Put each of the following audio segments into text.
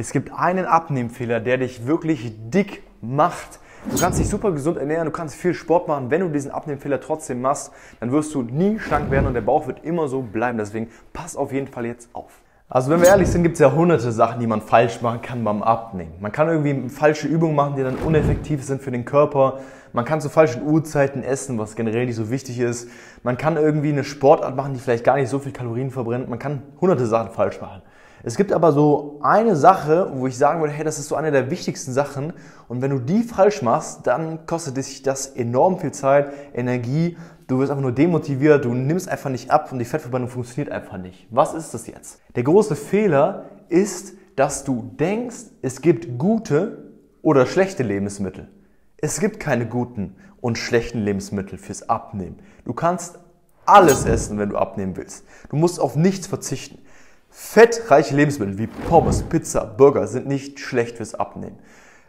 Es gibt einen Abnehmfehler, der dich wirklich dick macht. Du kannst dich super gesund ernähren, du kannst viel Sport machen. Wenn du diesen Abnehmfehler trotzdem machst, dann wirst du nie schlank werden und der Bauch wird immer so bleiben. Deswegen pass auf jeden Fall jetzt auf. Also wenn wir ehrlich sind, gibt es ja hunderte Sachen, die man falsch machen kann beim Abnehmen. Man kann irgendwie falsche Übungen machen, die dann uneffektiv sind für den Körper. Man kann zu falschen Uhrzeiten essen, was generell nicht so wichtig ist. Man kann irgendwie eine Sportart machen, die vielleicht gar nicht so viel Kalorien verbrennt. Man kann hunderte Sachen falsch machen. Es gibt aber so eine Sache, wo ich sagen würde, hey, das ist so eine der wichtigsten Sachen. Und wenn du die falsch machst, dann kostet dich das enorm viel Zeit, Energie. Du wirst einfach nur demotiviert, du nimmst einfach nicht ab und die Fettverbrennung funktioniert einfach nicht. Was ist das jetzt? Der große Fehler ist, dass du denkst, es gibt gute oder schlechte Lebensmittel. Es gibt keine guten und schlechten Lebensmittel fürs Abnehmen. Du kannst alles essen, wenn du abnehmen willst. Du musst auf nichts verzichten. Fettreiche Lebensmittel wie Pommes, Pizza, Burger sind nicht schlecht fürs Abnehmen.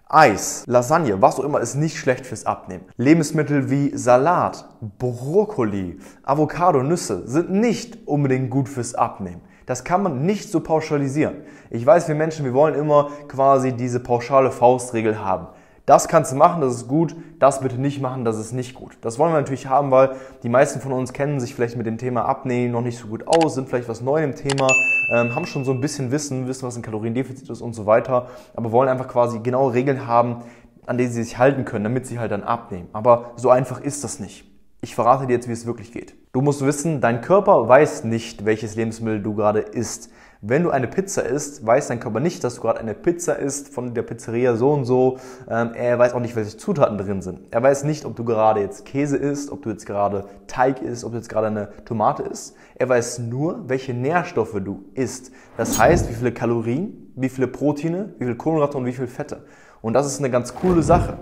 Eis, Lasagne, was auch immer ist nicht schlecht fürs Abnehmen. Lebensmittel wie Salat, Brokkoli, Avocado, Nüsse sind nicht unbedingt gut fürs Abnehmen. Das kann man nicht so pauschalisieren. Ich weiß, wir Menschen, wir wollen immer quasi diese pauschale Faustregel haben. Das kannst du machen, das ist gut, das bitte nicht machen, das ist nicht gut. Das wollen wir natürlich haben, weil die meisten von uns kennen sich vielleicht mit dem Thema Abnehmen noch nicht so gut aus, sind vielleicht was neu im Thema, ähm, haben schon so ein bisschen Wissen, wissen, was ein Kaloriendefizit ist und so weiter, aber wollen einfach quasi genaue Regeln haben, an denen sie sich halten können, damit sie halt dann abnehmen. Aber so einfach ist das nicht. Ich verrate dir jetzt, wie es wirklich geht. Du musst wissen, dein Körper weiß nicht, welches Lebensmittel du gerade isst. Wenn du eine Pizza isst, weiß dein Körper nicht, dass du gerade eine Pizza isst von der Pizzeria so und so. Ähm, er weiß auch nicht, welche Zutaten drin sind. Er weiß nicht, ob du gerade jetzt Käse isst, ob du jetzt gerade Teig isst, ob du jetzt gerade eine Tomate isst. Er weiß nur, welche Nährstoffe du isst. Das heißt, wie viele Kalorien, wie viele Proteine, wie viele Kohlenhydrate und wie viele Fette. Und das ist eine ganz coole Sache.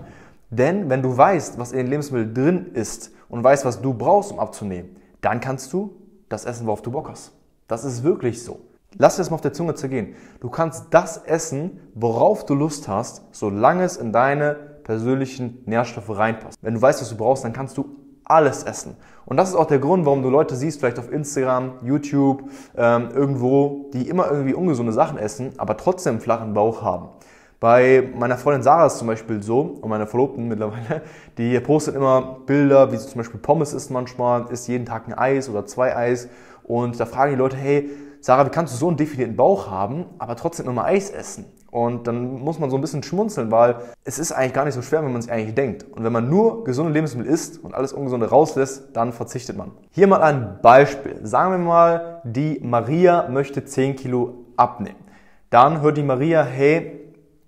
Denn wenn du weißt, was in den Lebensmitteln drin ist und weißt, was du brauchst, um abzunehmen, dann kannst du das essen, worauf du Bock hast. Das ist wirklich so. Lass dir das mal auf der Zunge zergehen. Du kannst das essen, worauf du Lust hast, solange es in deine persönlichen Nährstoffe reinpasst. Wenn du weißt, was du brauchst, dann kannst du alles essen. Und das ist auch der Grund, warum du Leute siehst, vielleicht auf Instagram, YouTube, ähm, irgendwo, die immer irgendwie ungesunde Sachen essen, aber trotzdem einen flachen Bauch haben. Bei meiner Freundin Sarah ist zum Beispiel so, und meiner Verlobten mittlerweile, die postet immer Bilder, wie sie zum Beispiel Pommes isst manchmal, isst jeden Tag ein Eis oder zwei Eis. Und da fragen die Leute, hey, Sarah, wie kannst du so einen definierten Bauch haben, aber trotzdem immer Eis essen? Und dann muss man so ein bisschen schmunzeln, weil es ist eigentlich gar nicht so schwer, wenn man es eigentlich denkt. Und wenn man nur gesunde Lebensmittel isst und alles Ungesunde rauslässt, dann verzichtet man. Hier mal ein Beispiel. Sagen wir mal, die Maria möchte 10 Kilo abnehmen. Dann hört die Maria, hey,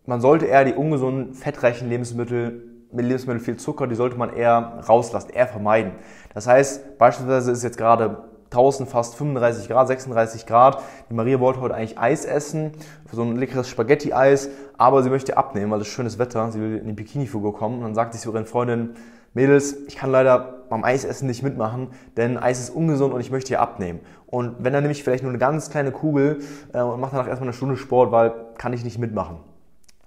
man sollte eher die ungesunden, fettreichen Lebensmittel mit Lebensmitteln viel Zucker, die sollte man eher rauslassen, eher vermeiden. Das heißt, beispielsweise ist jetzt gerade draußen fast 35 Grad, 36 Grad. Die Maria wollte heute eigentlich Eis essen, so ein leckeres Spaghetti-Eis, aber sie möchte abnehmen, weil es schönes Wetter, sie will in die Bikini-Figur kommen. Und dann sagte sie zu ihren Freundin, Mädels, ich kann leider beim Eisessen nicht mitmachen, denn Eis ist ungesund und ich möchte hier abnehmen. Und wenn dann nämlich vielleicht nur eine ganz kleine Kugel äh, und macht danach erstmal eine Stunde Sport, weil kann ich nicht mitmachen.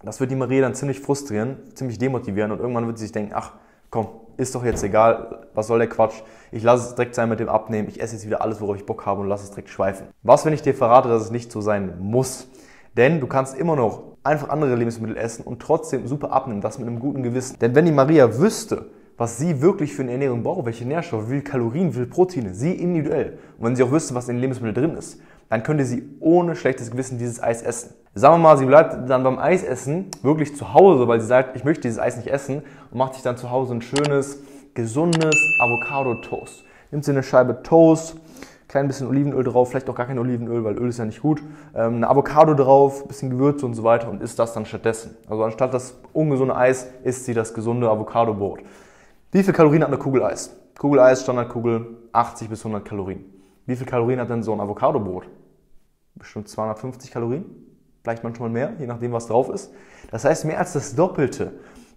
Das wird die Maria dann ziemlich frustrieren, ziemlich demotivieren und irgendwann wird sie sich denken, ach komm, ist doch jetzt egal, was soll der Quatsch, ich lasse es direkt sein mit dem Abnehmen, ich esse jetzt wieder alles, worauf ich Bock habe und lasse es direkt schweifen. Was, wenn ich dir verrate, dass es nicht so sein muss? Denn du kannst immer noch einfach andere Lebensmittel essen und trotzdem super abnehmen, das mit einem guten Gewissen. Denn wenn die Maria wüsste, was sie wirklich für eine Ernährung braucht, welche Nährstoffe, wie viel Kalorien, wie viel Proteine, sie individuell, und wenn sie auch wüsste, was in den Lebensmitteln drin ist, dann könnte sie ohne schlechtes Gewissen dieses Eis essen. Sagen wir mal, sie bleibt dann beim Eisessen wirklich zu Hause, weil sie sagt, ich möchte dieses Eis nicht essen und macht sich dann zu Hause ein schönes, gesundes Avocado-Toast. Nimmt sie eine Scheibe Toast, klein bisschen Olivenöl drauf, vielleicht auch gar kein Olivenöl, weil Öl ist ja nicht gut, ähm, eine Avocado drauf, bisschen Gewürze und so weiter und isst das dann stattdessen. Also anstatt das ungesunde Eis isst sie das gesunde Avocado-Brot. Wie viel Kalorien hat eine Kugel Eis? Kugel Eis, Standardkugel, 80 bis 100 Kalorien. Wie viel Kalorien hat denn so ein Avocado-Brot? Bestimmt 250 Kalorien, vielleicht manchmal mehr, je nachdem, was drauf ist. Das heißt, mehr als das Doppelte.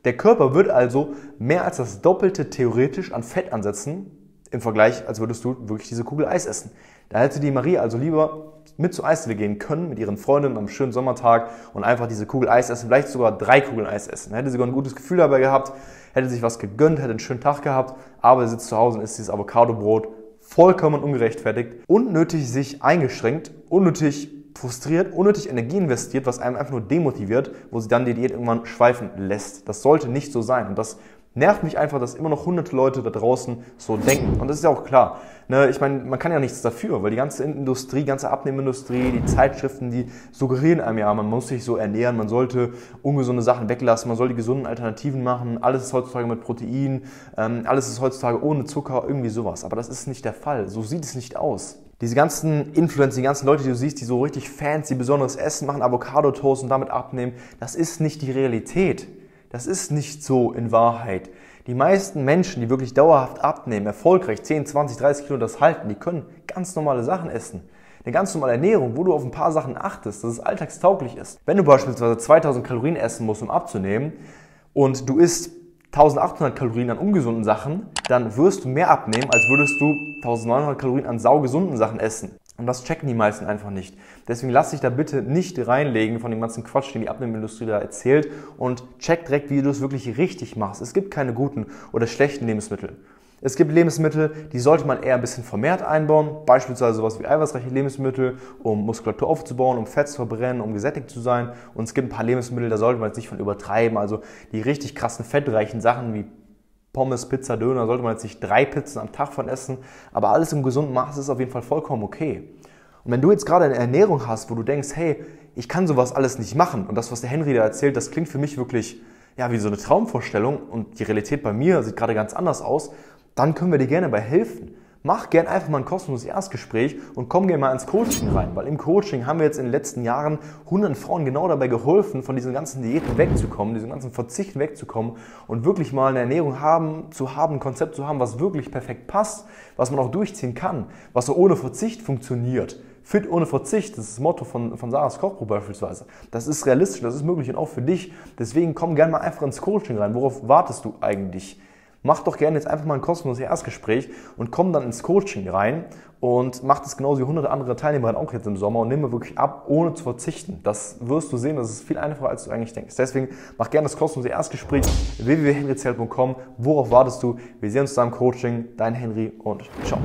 Der Körper wird also mehr als das Doppelte theoretisch an Fett ansetzen, im Vergleich, als würdest du wirklich diese Kugel Eis essen. Da hätte die Marie also lieber mit zur Eisdiele gehen können, mit ihren Freundinnen am schönen Sommertag und einfach diese Kugel Eis essen, vielleicht sogar drei Kugeln Eis essen. Hätte sie sogar ein gutes Gefühl dabei gehabt, hätte sich was gegönnt, hätte einen schönen Tag gehabt, aber sie sitzt zu Hause und isst dieses Avocado-Brot vollkommen ungerechtfertigt, unnötig sich eingeschränkt, unnötig frustriert, unnötig Energie investiert, was einem einfach nur demotiviert, wo sie dann die Diät irgendwann schweifen lässt. Das sollte nicht so sein. Und das nervt mich einfach, dass immer noch hunderte Leute da draußen so denken. Und das ist ja auch klar. Ne? Ich meine, man kann ja nichts dafür, weil die ganze Industrie, die ganze Abnehmindustrie, die Zeitschriften, die suggerieren einem ja, man muss sich so ernähren, man sollte ungesunde Sachen weglassen, man soll die gesunden Alternativen machen, alles ist heutzutage mit Protein, ähm, alles ist heutzutage ohne Zucker, irgendwie sowas. Aber das ist nicht der Fall. So sieht es nicht aus. Diese ganzen Influencer, die ganzen Leute, die du siehst, die so richtig fancy besonderes Essen machen, Avocado-Toast und damit abnehmen, das ist nicht die Realität. Das ist nicht so in Wahrheit. Die meisten Menschen, die wirklich dauerhaft abnehmen, erfolgreich 10, 20, 30 Kilo das halten, die können ganz normale Sachen essen. Eine ganz normale Ernährung, wo du auf ein paar Sachen achtest, dass es alltagstauglich ist. Wenn du beispielsweise 2000 Kalorien essen musst, um abzunehmen, und du isst 1800 Kalorien an ungesunden Sachen, dann wirst du mehr abnehmen, als würdest du 1900 Kalorien an saugesunden Sachen essen. Und das checken die meisten einfach nicht. Deswegen lass dich da bitte nicht reinlegen von dem ganzen Quatsch, den die Abnehmindustrie da erzählt und check direkt, wie du es wirklich richtig machst. Es gibt keine guten oder schlechten Lebensmittel. Es gibt Lebensmittel, die sollte man eher ein bisschen vermehrt einbauen, beispielsweise sowas wie eiweißreiche Lebensmittel, um Muskulatur aufzubauen, um Fett zu verbrennen, um gesättigt zu sein. Und es gibt ein paar Lebensmittel, da sollte man jetzt nicht von übertreiben. Also die richtig krassen fettreichen Sachen wie Pommes, Pizza, Döner, sollte man jetzt nicht drei Pizzen am Tag von essen, aber alles im gesunden Maß ist auf jeden Fall vollkommen okay. Und wenn du jetzt gerade eine Ernährung hast, wo du denkst, hey, ich kann sowas alles nicht machen und das, was der Henry da erzählt, das klingt für mich wirklich ja, wie so eine Traumvorstellung und die Realität bei mir sieht gerade ganz anders aus, dann können wir dir gerne bei helfen. Mach gern einfach mal ein kostenloses Erstgespräch und komm gerne mal ins Coaching rein, weil im Coaching haben wir jetzt in den letzten Jahren hunderten Frauen genau dabei geholfen, von diesen ganzen Diäten wegzukommen, diesen ganzen Verzicht wegzukommen und wirklich mal eine Ernährung haben, zu haben, ein Konzept zu haben, was wirklich perfekt passt, was man auch durchziehen kann, was so ohne Verzicht funktioniert. Fit ohne Verzicht, das ist das Motto von, von Sarahs Kochbuch beispielsweise. Das ist realistisch, das ist möglich und auch für dich. Deswegen komm gerne mal einfach ins Coaching rein. Worauf wartest du eigentlich? Mach doch gerne jetzt einfach mal ein kostenloses Erstgespräch und komm dann ins Coaching rein und mach das genauso wie hunderte andere Teilnehmer auch jetzt im Sommer und nimm wirklich ab, ohne zu verzichten. Das wirst du sehen, das ist viel einfacher, als du eigentlich denkst. Deswegen mach gerne das kostenlose Erstgespräch www.henryzell.com. Worauf wartest du? Wir sehen uns da im Coaching. Dein Henry und ciao.